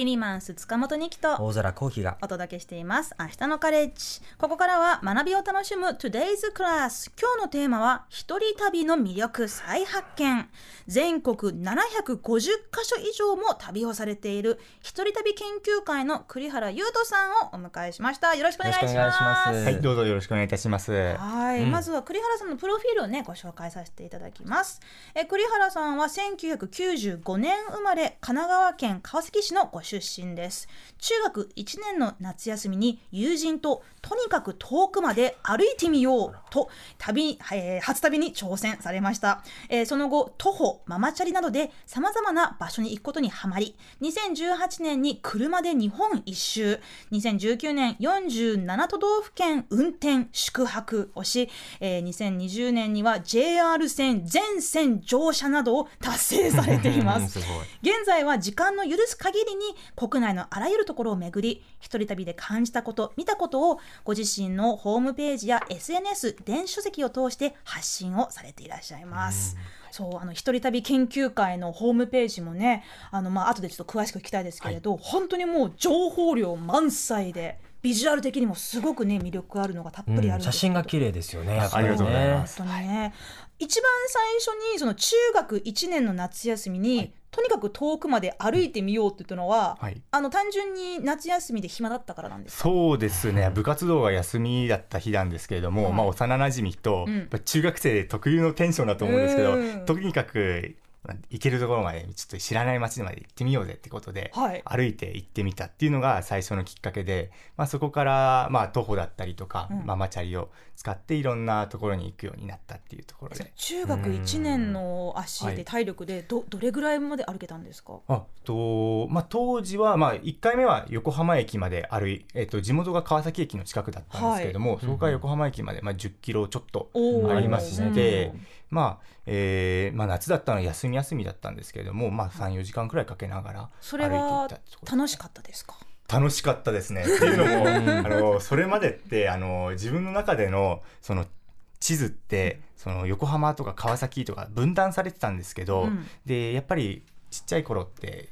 キリマンス塚本二木と大空コーヒーが。お届けしています。明日のカレッジ。ここからは学びを楽しむ Today's Class 今日のテーマは一人旅の魅力再発見。全国750カ所以上も旅をされている一人旅研究会の栗原優斗さんをお迎えしました。よろしくお願いします。よろしくお願いします。はい、どうぞよろしくお願いいたします。はい、うん。まずは栗原さんのプロフィールをねご紹介させていただきます。え栗原さんは1995年生まれ神奈川県川崎市のご出身です。中学1年の夏休みに友人ととにかく遠くまで歩いてみようと旅、えー初旅に挑戦されました、えーその後徒歩ママチャリなどでさまざまな場所に行くことにはまり2018年に車で日本一周。2019年47都道府県運転宿泊をし、えー2020年には JR 線全線乗車などを達成されています。現在は時間の許す限りに国内のあらゆるところを巡り一人旅で感じたこと見たことをご自身のホームページや SNS 電子書籍を通して発信をされていらっしゃいます。そうあの一人旅研究会のホームページもねあのまあ後でちょっと詳しく聞きたいですけれど、本当にもう情報量満載でビジュアル的にもすごくね魅力あるのがたっぷりあるんで。すけど写真が綺麗ですよねねありがとうございます本当にね、一番最初にその中学1年の夏休みに、とにかく遠くまで歩いてみようって言ったのは、はい。あの単純に夏休みで暇だったからなんです。かそうですね、部活動が休みだった日なんですけれども、はい。まあ幼馴染と、うん。中学生で特有のテンションだと思うんですけど、うん。とにかくまあ行けるところまでちょっと知らない街まで行ってみようぜってことで、はい。歩いて行ってみたっていうのが最初のきっかけで、まあ、そこからまあ徒歩だったりとか、うん。ママチャリを使っていろんなところに行くようになったっていうところで。中学1年の足で体力でどどれぐらいまで歩けたんですか、あとまあ、当時は、まあ、1回目は横浜駅まで歩い、えっと地元が川崎駅の近くだったんですけれども、そこから横浜駅まで、まあ、10キロちょっとありましうん。て、まあえーまあ、夏だったのは休み休みだったんですけれども、まあ、34時間くらいかけながら歩いていはっ楽しかったですか？楽しかったですね。っていうのもあのそれまでってあの自分の中でのその地図ってその横浜とか川崎とか分断されてたんですけど、うん。でやっぱりちっちゃい頃って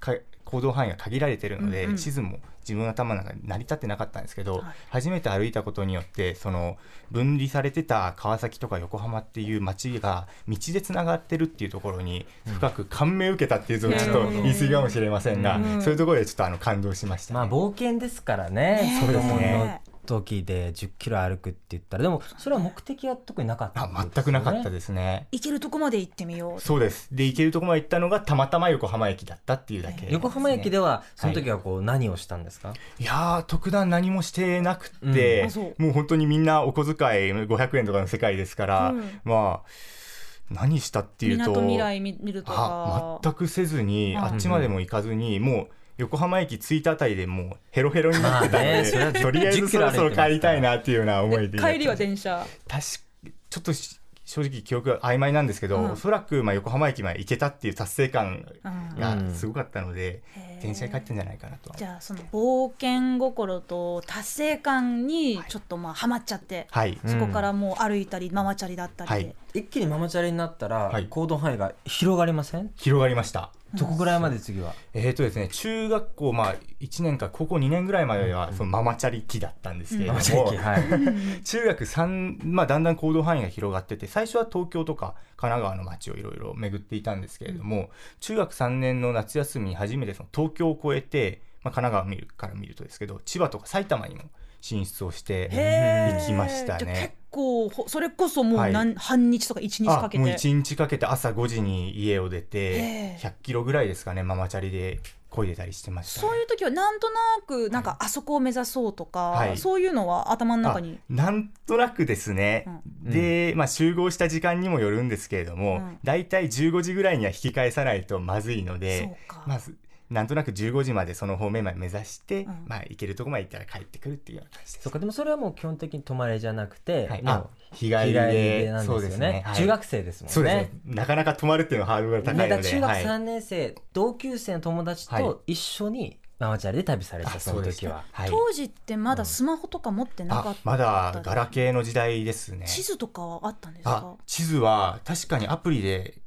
か行動範囲が限られてるので、うんうん。地図も自分の頭の中で成り立ってなかったんですけど、はい。初めて歩いたことによってその分離されてた川崎とか横浜っていう街が道でつながってるっていうところに深く感銘を受けたっていうとちょっと言い過ぎかもしれませんが、うん。そういうところでちょっとあの感動しました、ね。まあ冒険ですからねね子供そうですのね時で10キロ歩くって言ったらでもそれは目的は特になかったあ全くなかったすですね。行けるとこまで行ってみようそうです。で、行けるとこまで行ったのがたまたま横浜駅だったっていうだけ、横浜駅ではその時はこう何をしたんですか、いやー、特段何もしてなくって、うん。もう本当にみんなお小遣い500円とかの世界ですから、うん。まあ、何したっていうと、港未来見見るとか。あ全くせずに、うん。あっちまでも行かずに、もう、横浜駅着いたあたりでもうヘロヘロになってたので、とりあえずそろそろ帰りたいなっていうような思いで。で帰りは電車確かちょっとし正直記憶が曖昧なんですけど、うん。おそらくまあ横浜駅まで行けたっていう達成感うんがうん。すごかったので、へー電車に帰ってんじゃないかなとは。じゃあその冒険心と達成感にちょっとまあハマっちゃって、はい、うんそこからもう歩いたりママチャリだったりで、はい。一気にママチャリになったらはい。行動範囲が広がりません、広がりました。どこぐらいまで次は、えーとですね、中学校、まあ、1年か高校2年ぐらいまではそのママチャリ期だったんですけれども、中学3、まあ、だんだん行動範囲が広がってて最初は東京とか神奈川の街をいろいろ巡っていたんですけれども、中学3年の夏休みに初めてその東京を越えて、まあ、神奈川を見るから見るとですけど千葉とか埼玉にも進出をしてへー。行きましたね。構ほそれこそもうはい。何、半日とか一日かけて？あもう1日かけて朝5時に家を出へてー。100キロぐらいですかねママチャリで漕いでたりしてました、ね、そういう時はなんとなくなんかあそこを目指そうとか、はい。そういうのは頭の中に？あなんとなくですね、で、まあ、集合した時間にもよるんですけれども、うん。大体15時ぐらいには引き返さないとまずいのでまずなんとなく15時までその方面まで目指して、うん。まあ、行けるとこまで行ったら帰ってくるっていうような感じです。そうか。でもそれはもう基本的に泊まれじゃなくて、もうはいあ日帰り日帰りででなんそうですよね。ねはい。中学生ですもんね。そうですね。なかなか泊まるっていうのはハードルが高いので、中学はい。3年生、同級生の友達はい。と一緒にママチャリで旅されたあその時は、はい、当時ってまだスマホとか持ってなかあった、まだガラケーの時代ですね。地図とかはあったんですあか地図は確かにアプリで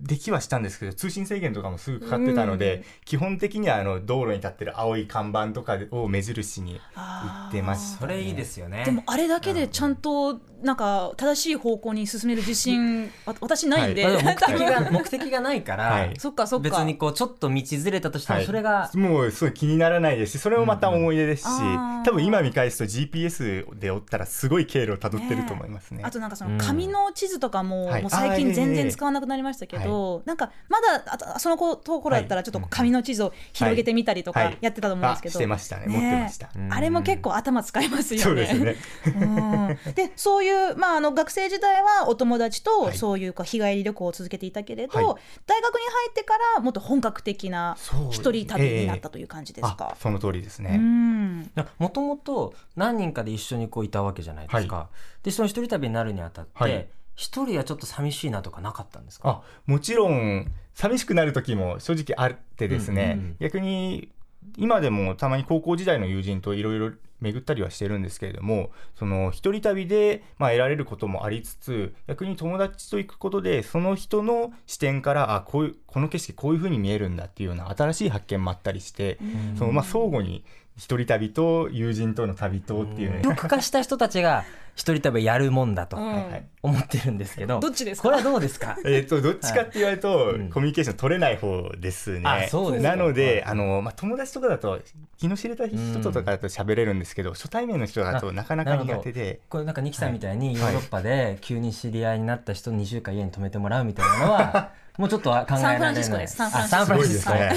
できはしたんですけど通信制限とかもすぐかかってたので、うん。基本的にはあの道路に立ってる青い看板とかを目印に行ってました、それいいですよね。でもあれだけでちゃんとなんか正しい方向に進める自信わ私ないんで、まあでも目的が 目的がないから、はい。そっかそっか。別にこうちょっと道ずれたとしてもはい。それが、もうすごい気にならないですしそれもまた思い出ですし、うん。うん多分今見返すと GPS で追ったらすごい経路をたどってると思いますね。あとなんかその紙の地図とかも,、はいもう最近全然ええ使わなくなりましたけど、なんかまだあとその子ところだったらちょっと紙の地図を広げてみたりとかはい。やってたと思うんですけど、あしてましたね。ね持ってました。うん。あれも結構頭使いますよね。そうですね。うん。でそういう、まあ、あの学生時代はお友達とはい。そういうか日帰り旅行を続けていたけれど、はい。大学に入ってからもっと本格的なそう一人旅になったという感じですあか。その通りですうね。ん。もともと何人かで一緒にこういたわけじゃないですか、でその一人旅になるにあたって、はい一人はちょっと寂しいなとかなかったんですか？あもちろん寂しくなる時も正直あってですね、うんうんうん。逆に今でもたまに高校時代の友人といろいろ巡ったりはしてるんですけれどもその一人旅で、まあ、得られることもありつつ逆に友達と行くことでその人の視点からあこういうこの景色こういう風に見えるんだっていうような新しい発見もあったりして、そのまあ、相互に一人旅と友人との旅とっていうね、よく化した人たちが一人旅やるもんだと思ってるんですけど、どっちですか？これはどうですか？えっとどっちかって言われると、はいうん。コミュニケーション取れない方ですね。あそうですか。なので、はい。あのまあ、友達とかだと気の知れた人とかだと喋れるんですけど、初対面の人だとなかなか苦手で。これなんかニキさんみたいにヨはい。ーロッパで急に知り合いになった人2週間家に泊めてもらうみたいなのは もうちょっとは考えられないサンフランシスコです。サンフランシスコ。すごいですね。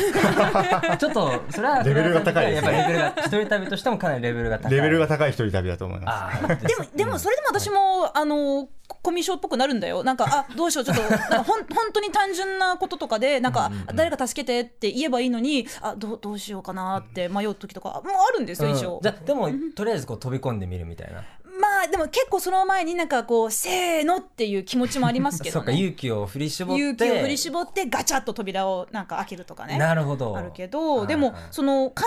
ちょっとそれはレベルが高いですやっぱりレベルが一人旅としてもかなりレベルが高い。レベルが高い一人旅だと思います。でもでもそれでも私も、あのコミュ障っぽくなるんだよ。なんかあどうしようちょっと なんかほん本当に単純なこととかでなんか、うんうんうん。誰か助けてって言えばいいのにあどうどうしようかなって迷う時とかもうあるんですよ、一応。うんじゃあでもとりあえずこう飛び込んでみるみたいな。まあでも結構その前になんかこうせーのっていう気持ちもありますけそどね。うか勇気を振り絞って。勇気を振り絞ってガチャッと扉をなんか開けるとかね。なるほど。あるけど、はいでもはいその完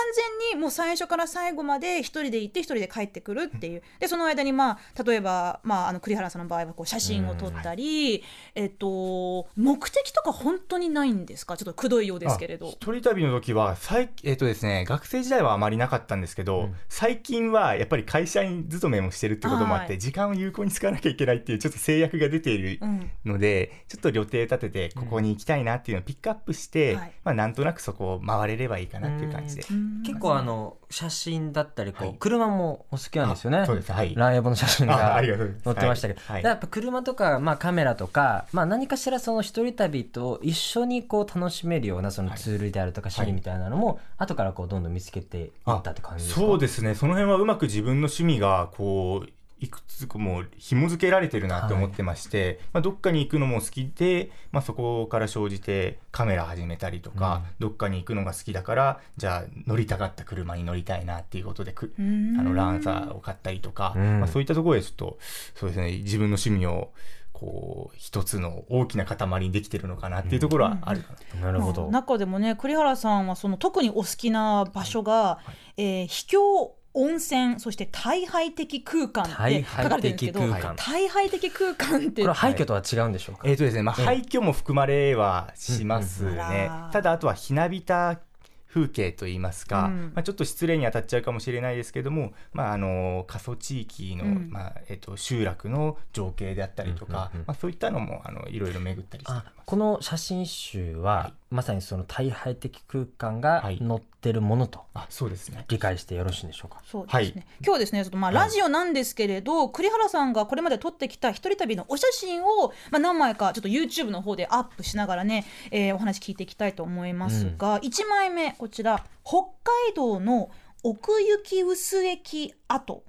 全にもう最初から最後まで一人で行って一人で帰ってくるっていう。でその間にまあ例えば、まあ、あの栗原さんの場合はこう写真を撮ったり、えっと目的とか本当にないんですか？ちょっとくどいようですけれど。あ。一人旅の時は最えっ、とですね学生時代はあまりなかったんですけど、うん。最近はやっぱり会社員勤めもしてるってこともあって、はい。時間を有効に使わなきゃいけないっていうちょっと制約が出ているうん。ので、ちょっと予定立ててここに行きたいなっていうのをピックアップして、はい。まあなんとなくそこを回れればいいかなっていう感じで。結構あの写真だったりこう、はい。車もお好きなんですよね。あそうです。はい。ランエボの写真あが載ってましたけど、はい。やっぱ車とか、まあ、カメラとか、まあ、何かしらその一人旅と一緒にこう楽しめるようなそのツールであるとかシーンみたいなのも、後からこうどんどん見つけていったって感じですか？そうですね。その辺はうまく自分の趣味がこういくつかもう紐付けられてるなって思ってまして、まあ、どっかに行くのも好きで、まあ、そこから生じてカメラ始めたりとか、どっかに行くのが好きだからじゃあ乗りたかった車に乗りたいなっていうことであのランサーを買ったりとか、うん。まあ、そういったところでちょっとそうですね自分の趣味をこう一つの大きな塊にできてるのかなっていうところはあるかなと。なるほど、まあ中でもね栗原さんはその特にお好きな場所が、えー秘境温泉そして大敗的空間って書かれてるんですけど大敗的空間。大敗的空間ってこれは廃墟とは違うんでしょうか、えーとですねまあ、ええ。廃墟も含まれはしますうんうん。ただあとはひなびた風景といいますか、うん。まあ、ちょっと失礼に当たっちゃうかもしれないですけども、まあ、あの過疎地域の、うん。まあえっと集落の情景であったりとか、うんうんうんまあ、そういったのもあのいろいろ巡ったりしてあこの写真集は、はい。まさにその大敗的空間がはい。載ってるものとあそうですね。理解してよろしいんでしょうか、そうですね、はい。今日はですね。ちょっとまあラジオなんですけれど、栗原さんがこれまで撮ってきた一人旅のお写真を、まあ、何枚かちょっと YouTube の方でアップしながらね、えーお話聞いていきたいと思いますが、1枚目こちら北海道の奥行臼駅跡、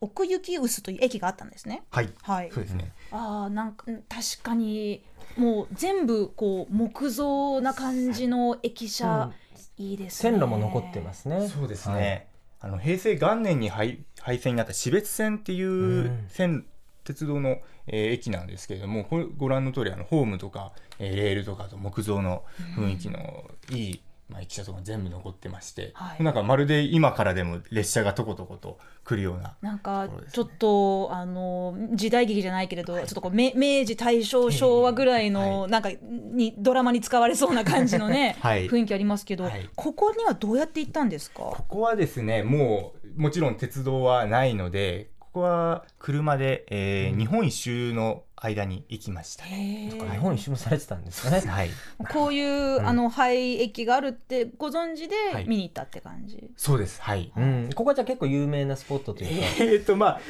奥行臼という駅があったんですね。はい。はい、そうですね。あーなんかうん確かにもう全部こう木造な感じの駅舎、い。いですね。線路も残ってますね。そうですね、あの平成元年に廃廃線になった標別線っていううん。線、鉄道の、えー駅なんですけれどもこれご覧の通りあのホームとか、えーレールとかと木造の雰囲気のいいまあ、駅舎とか全部残ってまして、はい。なんかまるで今からでも列車がとことこと来るようななんかちょっとあの時代劇じゃないけれど、ちょっとこう明明治大正昭和ぐらいの、はなんかにドラマに使われそうな感じのね、はい。雰囲気ありますけど、はい。ここにはどうやって行ったんですか？ここはですねもうもちろん鉄道はないのでここは車で、えー日本一周の間に行きましたね。日本一周もされてたんですかね。はい、こういう、ん。あの廃駅があるってご存知ではい。見に行ったって感じ、そうです。はい、うん、ここはじゃあ結構有名なスポットというか。えーとまあ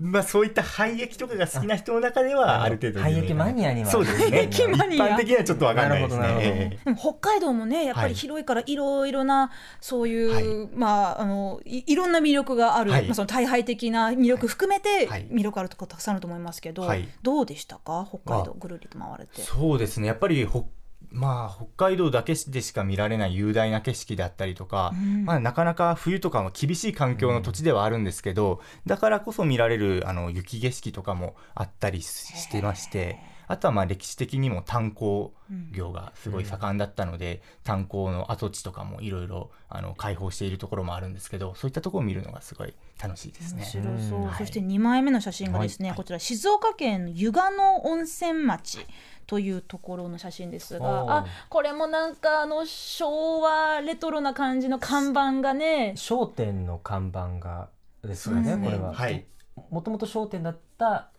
まあそういった廃駅とかが好きな人の中ではある程度廃駅マニアには。そうですね。廃駅マニア。一般的にはちょっとわかんないですね。北海道もねやっぱり広いからいろいろなそういう、まああのいいろんな魅力がある、はい。まあ、その大敗的な魅力含めてはい。魅力あるところたくさんあると思いますけど、はい。どうでしたか？北海道あぐるりと回れて。え。そうですね。やっぱりほまあ北海道だけでしか見られない雄大な景色だったりとか、うん。まあ、なかなか冬とかも厳しい環境の土地ではあるんですけど、だからこそ見られるあの雪景色とかもあったりししてましてあとはまあ歴史的にも炭鉱業がすごい盛んだったので、炭鉱の跡地とかもいろいろあの開放しているところもあるんですけどそういったところを見るのがすごい楽しいですね。面白そう、はい。そして2枚目の写真がですね、はい。こちら静岡県の湯賀野温泉町というところの写真ですがあこれもなんかあの昭和レトロな感じの看板がね商店の看板がですよね、そうですねこれは。はいもともと商店だった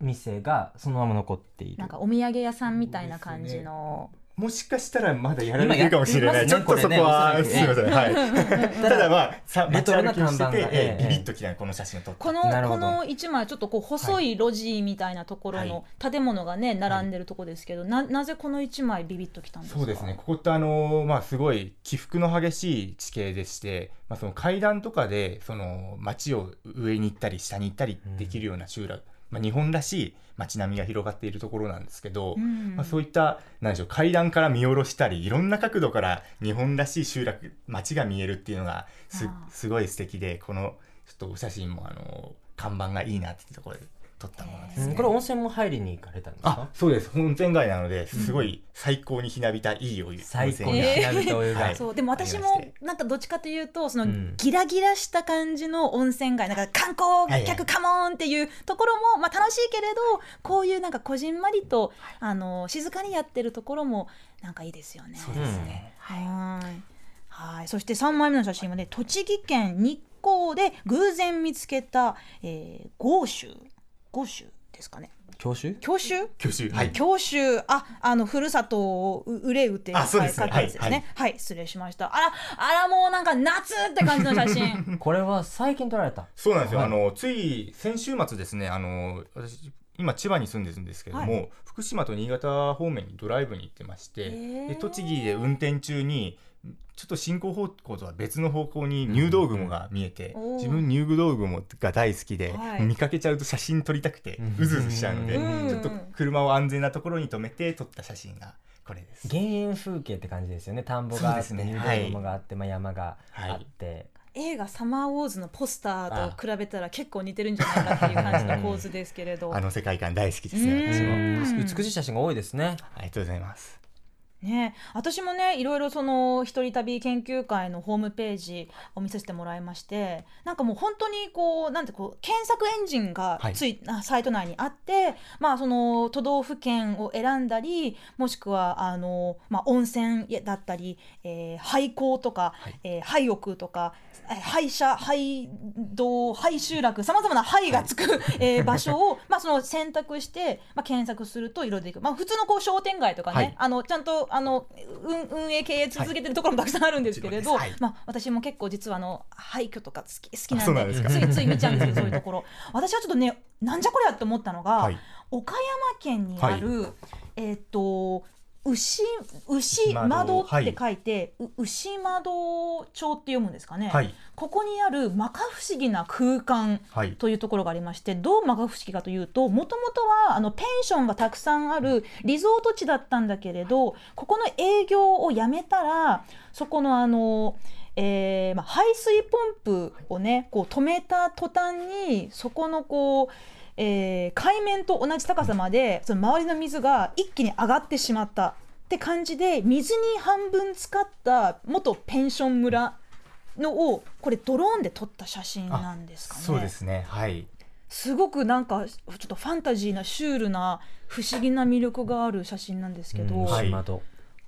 店がそのまま残っている。なんかお土産屋さんみたいな感じの。もしかしたらまだやられてるかもしれない。ちょっとそこは、ますねすみません。はい。ただまあ、さ街歩きをしてビビッときたこの写真を撮。このこの一枚ちょっとこう細い路地みたいなところの建物がね並んでるところですけど、ななぜこの一枚ビビッときたんですか？そうですね。ここってあのまあすごい起伏の激しい地形でして、まあその階段とかでその街を上に行ったり下に行ったりできるような集落、まあ日本らしい街並みが広がっているところなんですけど、うん。まあそういったなんでしょう階段から見下ろしたりいろんな角度から日本らしい集落街が見えるっていうのがすすごい素敵でこのちょっとお写真もあの看板がいいなっていうところで撮ったものですね。うんこれ温泉も入りに行かれたんですか？あそうです。本店街なのですごい最高にひなびたいいお湯。最高にひなびたお湯が。はい。そう。でも私もなんかどっちかというとそのうん。ギラギラした感じの温泉街なんか観光客カモンっていうところもまあ楽しいけれどこういうなんかこじんまりとあの静かにやってるところもなんかいいですよね。そうですね、はい。はい。そして3枚目の写真はね栃木県日光で偶然見つけた、えー、豪州豪州ですかね。教習？教習？挙手はい。教習。ああのふるさとをう憂うってあそうですね。書いてあるやつですね。はいはい、失礼しました。あらあらもうなんか夏って感じの写真。これは最近撮られた。そうなんですよ、はい。あのつい先週末ですねあの私今千葉に住んでるんですけども、は福島と新潟方面にドライブに行ってまして、栃木で運転中にちょっと進行方向とは別の方向に入道雲が見えて、うん自分入道雲が大好きで、はい見かけちゃうと写真撮りたくてうずうずしちゃうので、うんちょっと車を安全なところに止めて撮った写真がこれです。田園風景って感じですよね。田んぼがあって、ね入道雲があって、まあ山があって。映画「サマーウォーズ」のポスターと比べたら結構似てるんじゃないかっていう感じの構図ですけれどあの世界観大好きですね、うん私も。うん美しい写真が多いですね。ありがとうございます。ね、私もねいろいろその一人旅研究会のホームページを見させてもらいましてなんかもう本当にこうなんてこう検索エンジンがつい、あサイト内にあって、まあ、その都道府県を選んだりもしくはあの、まあ、温泉だったり、えー廃校とか、はい。えー廃屋とかえー廃車廃道廃集落さまざまな廃がつく、えー場所を、まあ、その選択して、まあ、検索するといろいろ出てくる、まあ、普通のこう商店街とかね、はい。あのちゃんとあの運運営経営続けてるところもたくさんあるんですけれど、もちろんです。まあ、私も結構実はあの廃墟とか好き好きなんでついつい見ちゃうんですけどそういうところ。私はちょっとねなんじゃこりゃって思ったのが、はい。岡山県にある、えっ、と牛牛窓窓ってはい。書いて、う牛窓町って読むんですかね、はい。ここにある摩訶不思議な空間はい。というところがありましてどう摩訶不思議かというともともとはあのペンションがたくさんあるリゾート地だったんだけれどここの営業をやめたらそこのあの、えーまあ、排水ポンプをねこう止めた途端にそこのこう、えー海面と同じ高さまでその周りの水が一気に上がってしまった。って感じで水に半分使った元ペンション村のをこれドローンで撮った写真なんですかね。そうですね。はい。すごくなんかちょっとファンタジーなシュールな不思議な魅力がある写真なんですけど、うん。はい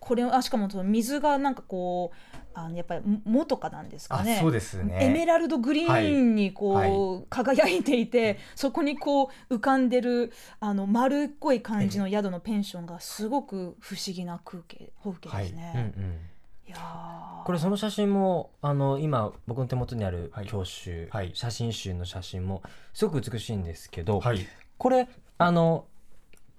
これあしかもその水がなんかこうあのやっぱり藻とかなんですかね。あそうですね。エメラルドグリーンにこう、はい。輝いていてそこにこう浮かんでるあの丸っこい感じの宿のペンションがすごく不思議な空景風景ですね。うんうん。いやー。これその写真もあの今僕の手元にあるはい。教集、はい。写真集の写真もすごく美しいんですけど、はい。これあの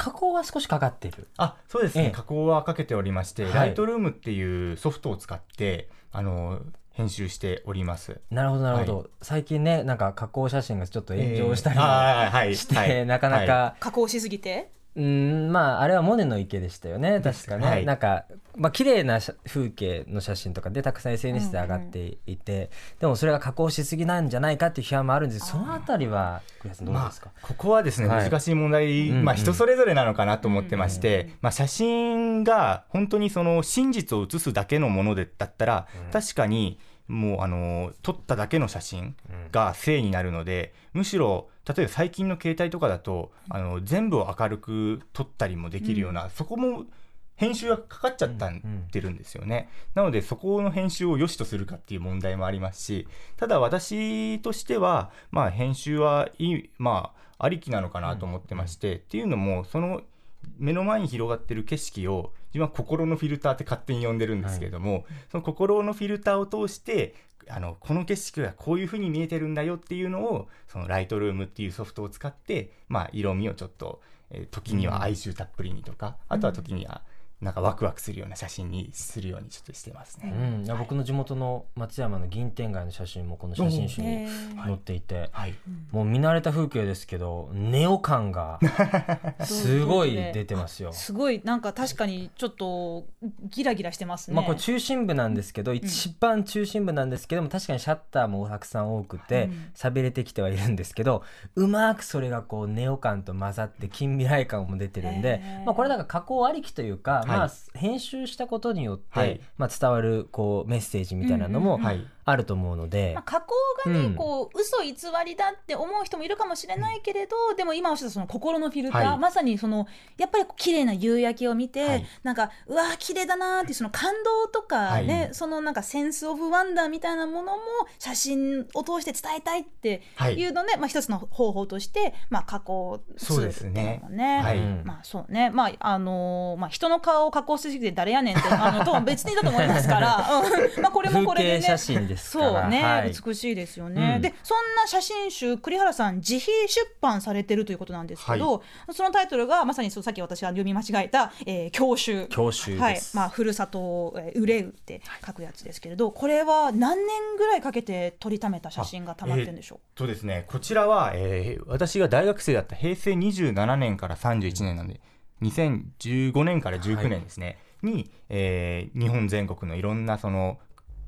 加工は少しかかってる。あそうですね、ええ。加工はかけておりまして、はい。ライトルームっていうソフトを使ってあの編集しております。なるほどなるほど、最近ねなんか加工写真がちょっと炎上したりえーあーはいして、はい。なかなか、は加工しすぎて？うんまああれはモネの池でしたよね確かね、はい。なんかまあ綺麗な写風景の写真とかでたくさん SNS で上がっていて、でもそれが加工しすぎなんじゃないかっていう批判もあるんですそのあたりは栗原さんどうですか、まあ、ここはですね、はい。難しい問題、うんうんまあ、人それぞれなのかなと思ってまして、まあ、写真が本当にその真実を写すだけのものでだったら、うん。確かにもうあの撮っただけの写真が正になるのでむしろ例えば最近の携帯とかだとあの全部を明るく撮ったりもできるような、そこも編集がかかっちゃったってるんですよね。なのでそこの編集を良しとするかっていう問題もありますしただ私としてはまあ編集はいいまあありきなのかなと思ってまして、っていうのもその目の前に広がってる景色を自分は心のフィルターって勝手に呼んでるんですけれども、その心のフィルターを通してあのこの景色がこういう風に見えてるんだよっていうのをそのライトルームっていうソフトを使って、まあ、色味をちょっと、えー時には哀愁たっぷりにとか、あとは時にはなんかワクワクするような写真にするようにちょっとしてますね。うん。僕の地元の松山の銀天街の写真もこの写真集に載っていて、はい、もう見慣れた風景ですけどネオ感がすごい出てますよ。すごい。なんか確かにちょっとギラギラしてますね。まあ、これ中心部なんですけど、一番中心部なんですけども確かにシャッターもたくさん多くてうん。喋れてきてはいるんですけどうまくそれがこうネオ感と混ざって近未来感も出てるんでまあ、これなんか加工ありきというか、まあはい、編集したことによって、はい。まあ、伝わるこうメッセージみたいなのもうんうん。はいあると思うので。まあ、加工がね、うん。こう嘘偽りだって思う人もいるかもしれないけれど、でも今おっしゃったその心のフィルター、はい。まさにそのやっぱり綺麗な夕焼けを見て、はい。なんかうわー綺麗だなーってその感動とかね、はい。そのなんかセンスオブワンダーみたいなものも写真を通して伝えたいっていうので、まあ一つの方法としてまあ加工ツールっていうのもね。はい。うんまあそうね、まああのーまあ人の顔を加工しすぎて誰やねんってあのとは別にだと思いますから、うん。まあこれもこれでね。写真ですからそうね、はい。美しいですよね、うん。でそんな写真集栗原さん自費出版されてるということなんですけど、そのタイトルがまさにそうさっき私が読み間違えた「えー、教習」教習です。はい。まあ、ふるさとをえー憂うって書くやつですけれどこれは何年ぐらいかけて撮りためた写真がたまってるんでしょう、とですね、こちらは、えー私が大学生だった平成27年から31年なんで、2015年から19年ですね、に、えー日本全国のいろんなその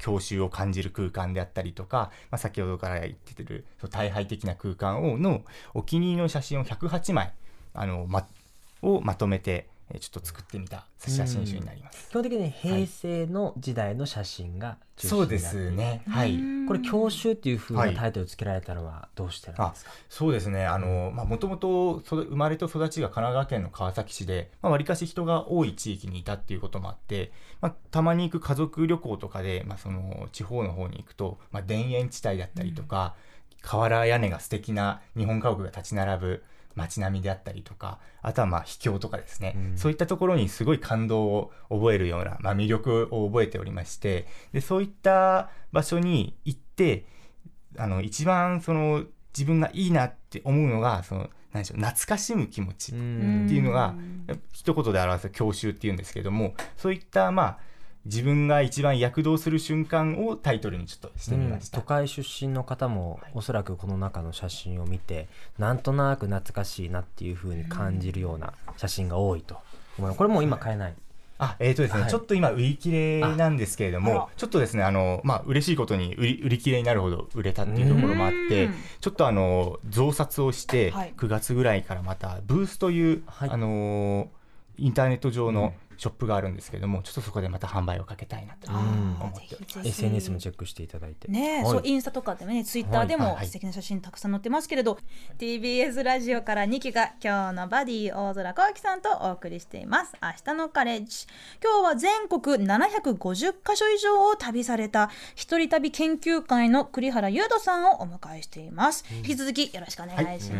郷愁を感じる空間であったりとか、まあ、先ほどから言ってるそう大敗的な空間をのお気に入りの写真を108枚あの、ま、をまとめて、ちょっと作ってみた写真集になります。基本的に平成の時代の写真が中心そうでになっているすね。はい。これ教習っていう風はないタイトルつけられたのはどうしてなんですか、そうですね、あのまあもともと生まれと育ちが神奈川県の川崎市で、まあ、割かし人が多い地域にいたっていうこともあって、まあ、たまに行く家族旅行とかで、まあ、その地方の方に行くと、まあ、田園地帯だったりとか、瓦屋根が素敵な日本家屋が立ち並ぶ街並みであったりとか、あとはまあ秘境とかですね、うん。そういったところにすごい感動を覚えるような、まあ、魅力を覚えておりまして、でそういった場所に行って、あの一番その自分がいいなって思うのがその何でしょう懐かしむ気持ちっうんていうのがん。一言で表す郷愁っていうんですけどもそういったまあ自分が一番躍動する瞬間をタイトルにちょっとしてみました。都会出身の方もおそらくこの中の写真を見てなんとなく懐かしいなっていう風に感じるような写真が多いと思います。これもう今買えない。あえーとですねはい。ちょっと今売り切れなんですけれどもら。ちょっとですねあの、まあ嬉しいことに売り売り切れになるほど売れたっていうところもあってうん。ちょっとあの増刷をしてはい。9月ぐらいからまたブースという、はい。あのインターネット上のショップがあるんですけどもちょっとそこでまた販売をかけたいなとうん。思っております。SNS もチェックしていただいて。ねえ、はい。そうインスタとかでもねツイッターでもはいはい素敵な写真たくさん載ってますけれど、TBS ラジオから2期が今日のバディ大空幸輝さんとお送りしています。明日のカレッジ。今日は全国750カ所以上を旅された一人旅研究会の栗原優斗さんをお迎えしています、引き続きよろしくお願いしま、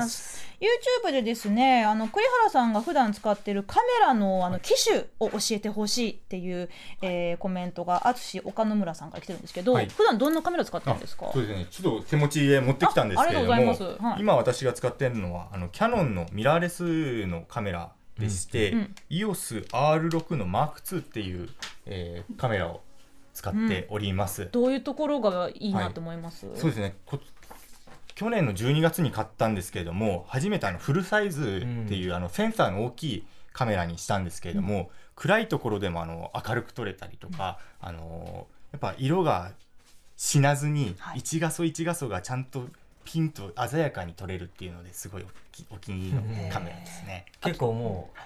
ますす YouTube でですねあの栗原さんが普段使っているカメラのあの機種を教えてほしいっていう、えーコメントが淳岡野村さんから来てるんですけど、はい。普段どんなカメラ使ってるんですか？そうですね。ちょっと手持ちで持ってきたんですけれどもはい。今私が使っているのはあのキヤノンのミラーレスのカメラでして、うん。うん EOSR6 の Mark2 っていう、えーカメラを使っております、どういうところがいいなと思います、そうですね。こ去年の12月に買ったんですけれども初めてあのフルサイズっていう、あのセンサーの大きいカメラにしたんですけれども、暗いところでもあの明るく撮れたりとか、あのやっぱ色が死なずにはい。1画素1画素がちゃんとピンと鮮やかに撮れるっていうのですごいお気に入りのカメラですね。結構もう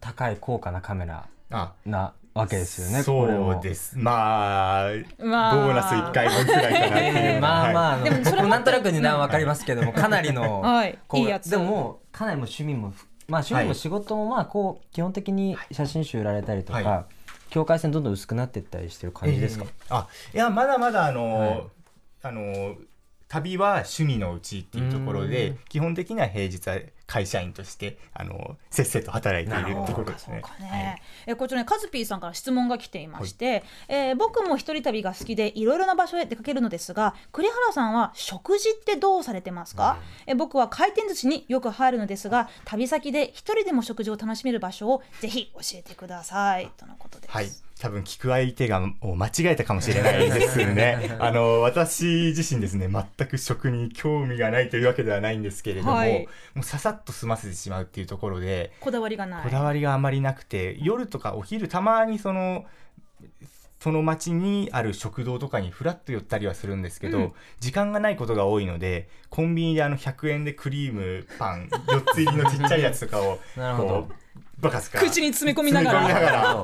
高い高価なカメラあ。なわけですよねそもうです。まあまあ。ボーナス1回分くらいかなっていうえーまあまあ、でもそれなんとなく値段わかりますけどもかなりの、はい。こういいやつ。でももうかなりもう趣味もまあ趣味も仕事もまあこう基本的に写真集売られたりとか、は境界線どんどん薄くなっていったりしてる感じですか、えーあいやまだまだあの、はい。あの旅は趣味のうちっていうところうでん。基本的には平日は会社員としてあのせっせと働いているところですね。ね、はい。えこちらねカズピーさんから質問が来ていまして、えー僕も一人旅が好きでいろいろな場所へ出かけるのですが栗原さんは食事ってどうされてますか、え僕は回転寿司によく入るのですが旅先で一人でも食事を楽しめる場所をぜひ教えてください。とのことです。はい、多分聞く相手がを間違えたかもしれないですね。あの私自身ですね全く食に興味がないというわけではないんですけれども、はいもうささっと済ませてしまうっていうところでこだわりがない。こだわりがあまりなくて夜とかお昼たまにそのその町にある食堂とかにフラッと寄ったりはするんですけど、うん時間がないことが多いのでコンビニであの100円でクリームパン4つ入りのちっちゃいやつとかを なるほどこう口に詰め込みながら。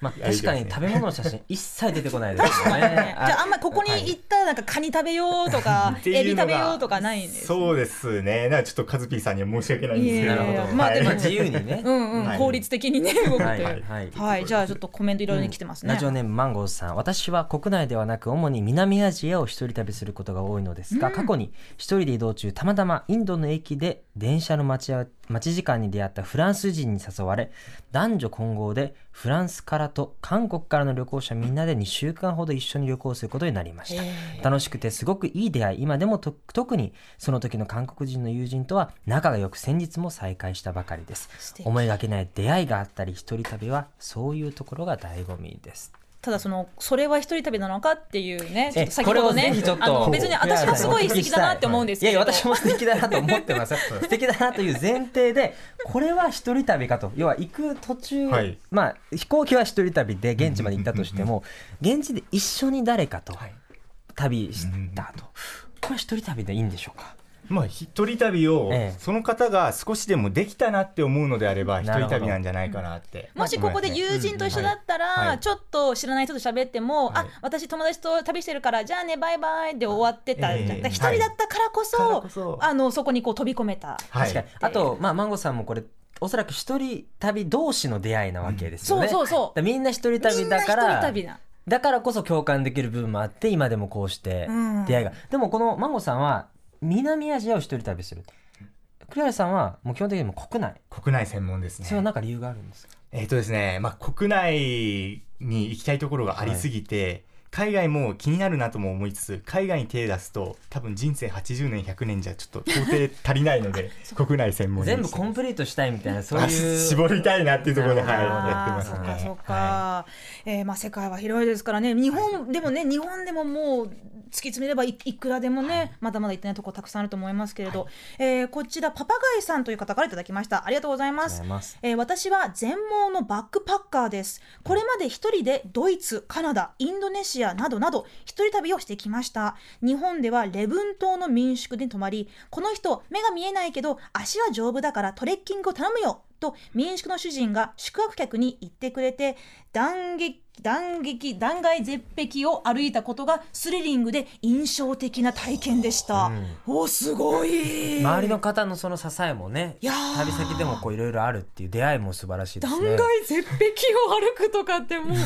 まあ、確かに食べ物の写真一切出てこないですよね。ね じゃああんまりここに行ったらなんかカニ食べようとか、エビ食べようとかないんです。そうですね。なんかちょっとカズピーさんには申し訳ないんですけど。いやいまあでもまあ自由にね、うんうん、はい。効率的にね動くという。ははい。い、はい。はい。じゃあちょっとコメントいろいろに来てますね。ラジオネームマンゴーさん。私は国内ではなく主に南アジアを一人旅することが多いのですが、うん。過去に一人で移動中たまたまインドの駅で電車の待ち合待ち時間に出会ったフランス人に誘われ男女混合でフランスからと韓国からの旅行者みんなで2週間ほど一緒に旅行することになりました。へー楽しくてすごくいい出会い。今でもと特にその時の韓国人の友人とは仲が良く先日も再会したばかりです。思いがけない出会いがあったり一人旅はそういうところが醍醐味ですただそのそれは一人旅なのかっていうねちょっえと先ほどねこれをぜひちょっとあの別に私はすごい素敵だなって思うんですけど い。やい。や私も素敵だなと思ってます。素敵だなという前提でこれは一人旅かと。要は行く途中、はい。まあ飛行機は一人旅で現地まで行ったとしても現地で一緒に誰かとはい。旅したと、これは一人旅でいいんでしょうか？まあ一人旅をええ。その方が少しでもできたなって思うのであれば一人旅なんじゃないかなって。もしここで友人と一緒だったらちょっと知らない人と喋っても、はい。あ私友達と旅してるからじゃあねバイバイで終わってた一人だったからこそ,、あのそこにこう飛び込めた、はい。確かに。あと、まあ、マンゴーさんもこれおそらく一人旅同士の出会いなわけですよね、そうそうそう。みんな一人旅みんな一人だから。旅なだからこそ共感できる部分もあって今でもこうしてうん。出会いが、でもこのマンゴーさんは南アジアを一人旅する。栗原さんはもう基本的にもう国内。国内専門ですね。それは。何か理由があるんですか、えっ、とですね、まあ国内に行きたいところがありすぎて、海外も気になるなとも思いつつ海外に手出すと多分人生80年100年じゃちょっと到底足りないので 国内専門に。全部コンプリートしたいみたいなそうあいう。絞りたいなっていうところで、はい、やってますそっかね。そっか、はえーまあ世界は広いですからね。日本でもね日本でももう突き詰めればいいくらでもね、まだまだ行ってないところたくさんあると思いますけれど、えーこちらパパガイさんという方からいただきました。ありがとうございます。いえー私は全盲のバックパッカーです。これまで一人でドイツカナダインドネシシアなどなど一人旅をしてきました。日本では礼文島の民宿に泊まりこの人目が見えないけど足は丈夫だからトレッキングを頼むよと民宿の主人が宿泊客に言ってくれて断撃断撃断崖絶壁を歩いたことがスリリングで印象的な体験でした、おすごい。周りの方のその支えもね旅先でもこういろいろあるっていう出会いも素晴らしいですね。断崖絶壁を歩くとかってもう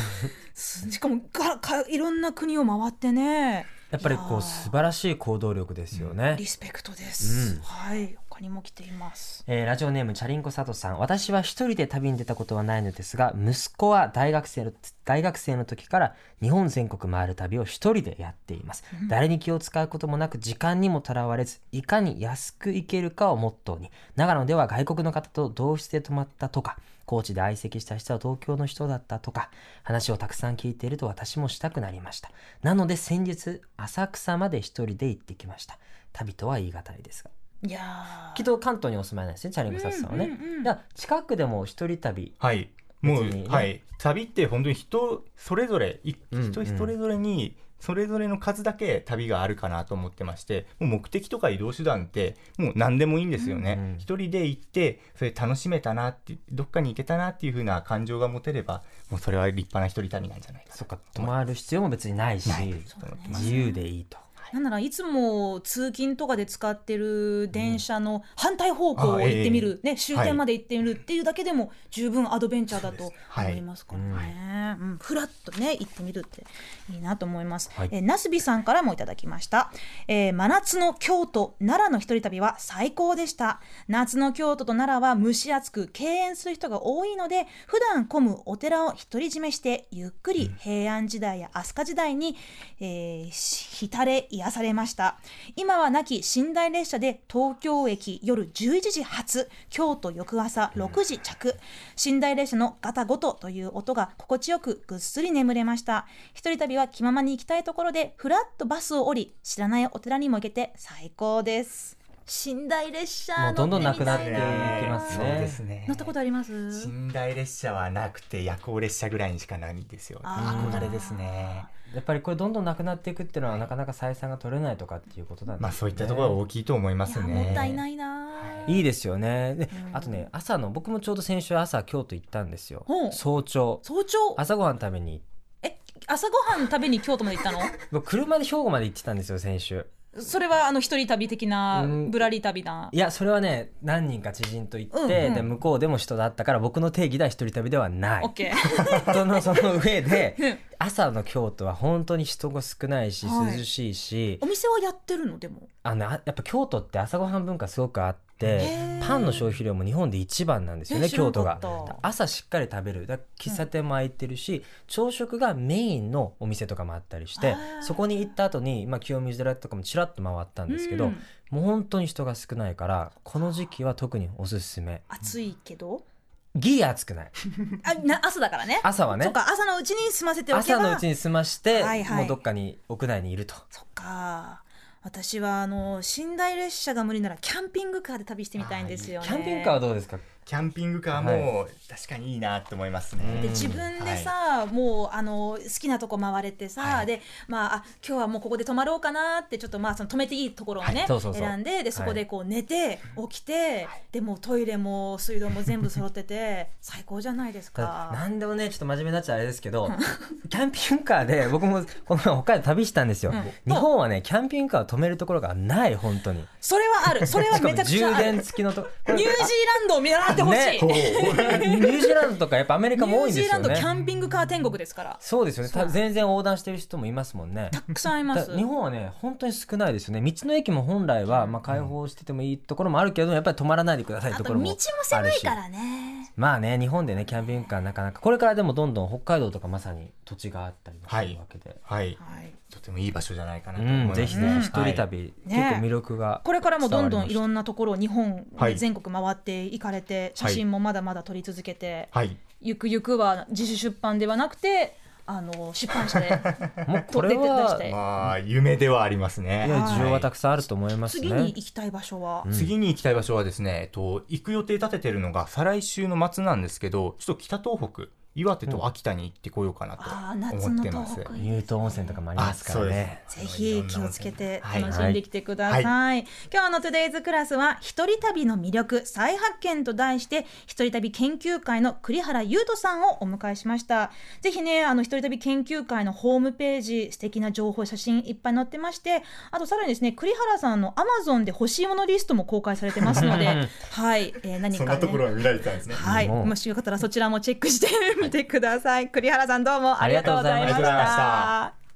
す しかもがかいろんな国を回ってね。やっぱりこう素晴らしい行動力ですよね。リ、スペクトです、うん。はい他にも来ています。えーラジオネームチャリンコ佐藤さん。私は一人で旅に出たことはないのですが息子は大学生の大学生の時から日本全国回る旅を一人でやっています、誰に気を使うこともなく時間にもとらわれずいかに安く行けるかをモットーに。長野では外国の方と同室で泊まったとか高知で相席した人は東京の人だったとか話をたくさん聞いていると私もしたくなりました。なので先日浅草まで一人で行ってきました。旅とは言い難いですがいやー。きっと関東にお住まいなんですねチャリンコサツさんはね、うんうんうん。近くでも一人旅。はい。もう、ね。はい。旅って本当に人それぞれいうんうん。人それぞれにそれぞれの数だけ旅があるかなと思ってましてもう目的とか移動手段ってもう何でもいいんですようんうん。ね一、人で行ってそれ楽しめたなってどっかに行けたなっていう風な感情が持てればもうそれは立派な一人旅なんじゃないかなそっか。泊まる必要も別にないしない自由でいいとなんならいつも通勤とかで使ってる電車の反対方向を行ってみる、ね、終点まで行ってみるっていうだけでも十分アドベンチャーだと思いますからね、うん。ふらっとね行ってみるっていいなと思います、はい。えーなすびさんからもいただきました、えー真夏の京都奈良の一人旅は最高でした。夏の京都と奈良は蒸し暑く敬遠する人が多いので普段混むお寺を独り占めしてゆっくり平安時代や飛鳥時代に、えーし浸れ癒されました。今は亡き寝台列車で東京駅夜11時発京都翌朝6時着寝台列車のガタゴトという音が心地よくぐっすり眠れました。一人旅は気ままに行きたいところでふらっとバスを降り知らないお寺にも行けて最高です。寝台列車もうどんどんなくなっていきますね。そうですね。乗ったことあります？寝台列車はなくて夜行列車ぐらいにしかないんですよあー。憧れですねやっぱりこれどんどんなくなっていくっていうのはなかなか採算が取れないとかっていうことなんですね。まあそういったところは大きいと思いますね。いやもったいないな、いいですよね。でうん。あとね朝の僕もちょうど先週朝京都行ったんですよ。早朝。早朝？朝ごはん食べに。え朝ごはん食べに京都まで行ったの？僕車で兵庫まで行ってたんですよ先週それはあの一人旅的なうん。ぶらり旅な。いやそれはね何人か知人と行って、うん。うん。で向こうでも人だったから僕の定義では一人旅ではない。その その上でうん 朝の京都は本当に人が少ないしはい。涼しいし、お店はやってるの？でも。あのあやっぱ京都って朝ごはん文化すごくあってへー。パンの消費量も日本で一番なんですよね京都が。朝しっかり食べる。だ喫茶店も開いてるし、朝食がメインのお店とかもあったりしてそこに行った後に、まあ、清水寺とかもちらっと回ったんですけど、うん。もう本当に人が少ないからこの時期は特におすすめ。暑いけど？ギリ暑くない。あな朝だからね。朝はね。そっか朝のうちに済ませておけば。朝のうちに済まして、はいはい。もうどっかに屋内にいると。そっか私はあの寝台列車が無理ならキャンピングカーで旅してみたいんですよね。キャンピングカーはどうですか？キャンピングカーも確かにいいなと思いますね。で自分でさ、もうあの好きなとこ回れてさ、はい。でまああ今日はもうここで泊まろうかなってちょっとまあその泊めていいところをね、はい。そうそうそう。選んででそこでこう寝て、起きて、でもうトイレも水道も全部揃ってて 最高じゃないですか。なんでもねちょっと真面目になっちゃあれですけど キャンピングカーで僕もこの前北海道旅したんですよ、うん。日本はねキャンピングカーを止めるところがない本当に。それはある。それはめちゃくちゃ充ある。電付きのとこニュージーランドを見習ってほしい、ね ニュージーランドとかやっぱアメリカも多いんニュージーランドですよねキャンピングカー天国ですから。そうですよね。全然横断してる人もいますもんね。たくさんいます。だ日本はね本当に少ないですよね。道の駅も本来はまあ開放しててもいいところもあるけどやっぱり止まらないでくださいあところも。と道もあるし狭いからね。まあね日本でねキャンピングカーなかなかこれからでもどんどん北海道とかまさに土地があったりもするわけで、はい、はい。とてもいい場所じゃないかなとうん、思います。ぜひぜひ一人はい旅、ね。結構魅力がこれからもどんどんいろんなところ日本はい。全国回っていかれて写真もまだまだ撮り続けて、はい、ゆくゆくは自主出版ではなくてあの出版社で もうこれはまあ夢ではありますいね。い需要はたくさんあると思い。ます次にね行きたい場所は、うん。次に行きたい場所はですね、えっと、行く予定立ててるのが再来週の末なんですけどちょっと北東北岩手と秋田に行ってこようかなと夏の思ってます。乳頭温泉とかもありますからね。ぜひ気をつけてはい。楽しんできてください。は今日のトゥデイズクラスは一人旅の魅力再発見と題して一人旅研究会の栗原優斗さんをお迎えしました。ぜひねあの一人旅研究会のホームページ素敵な情報写真いっぱい載ってまして、あとさらにですね栗原さんのアマゾンで欲しいものリストも公開されてますので、はい、えー何かね。が見られたんですね。はい、もしよかったらそちらもチェックしてみてください。栗原さんどうもありがとうございました。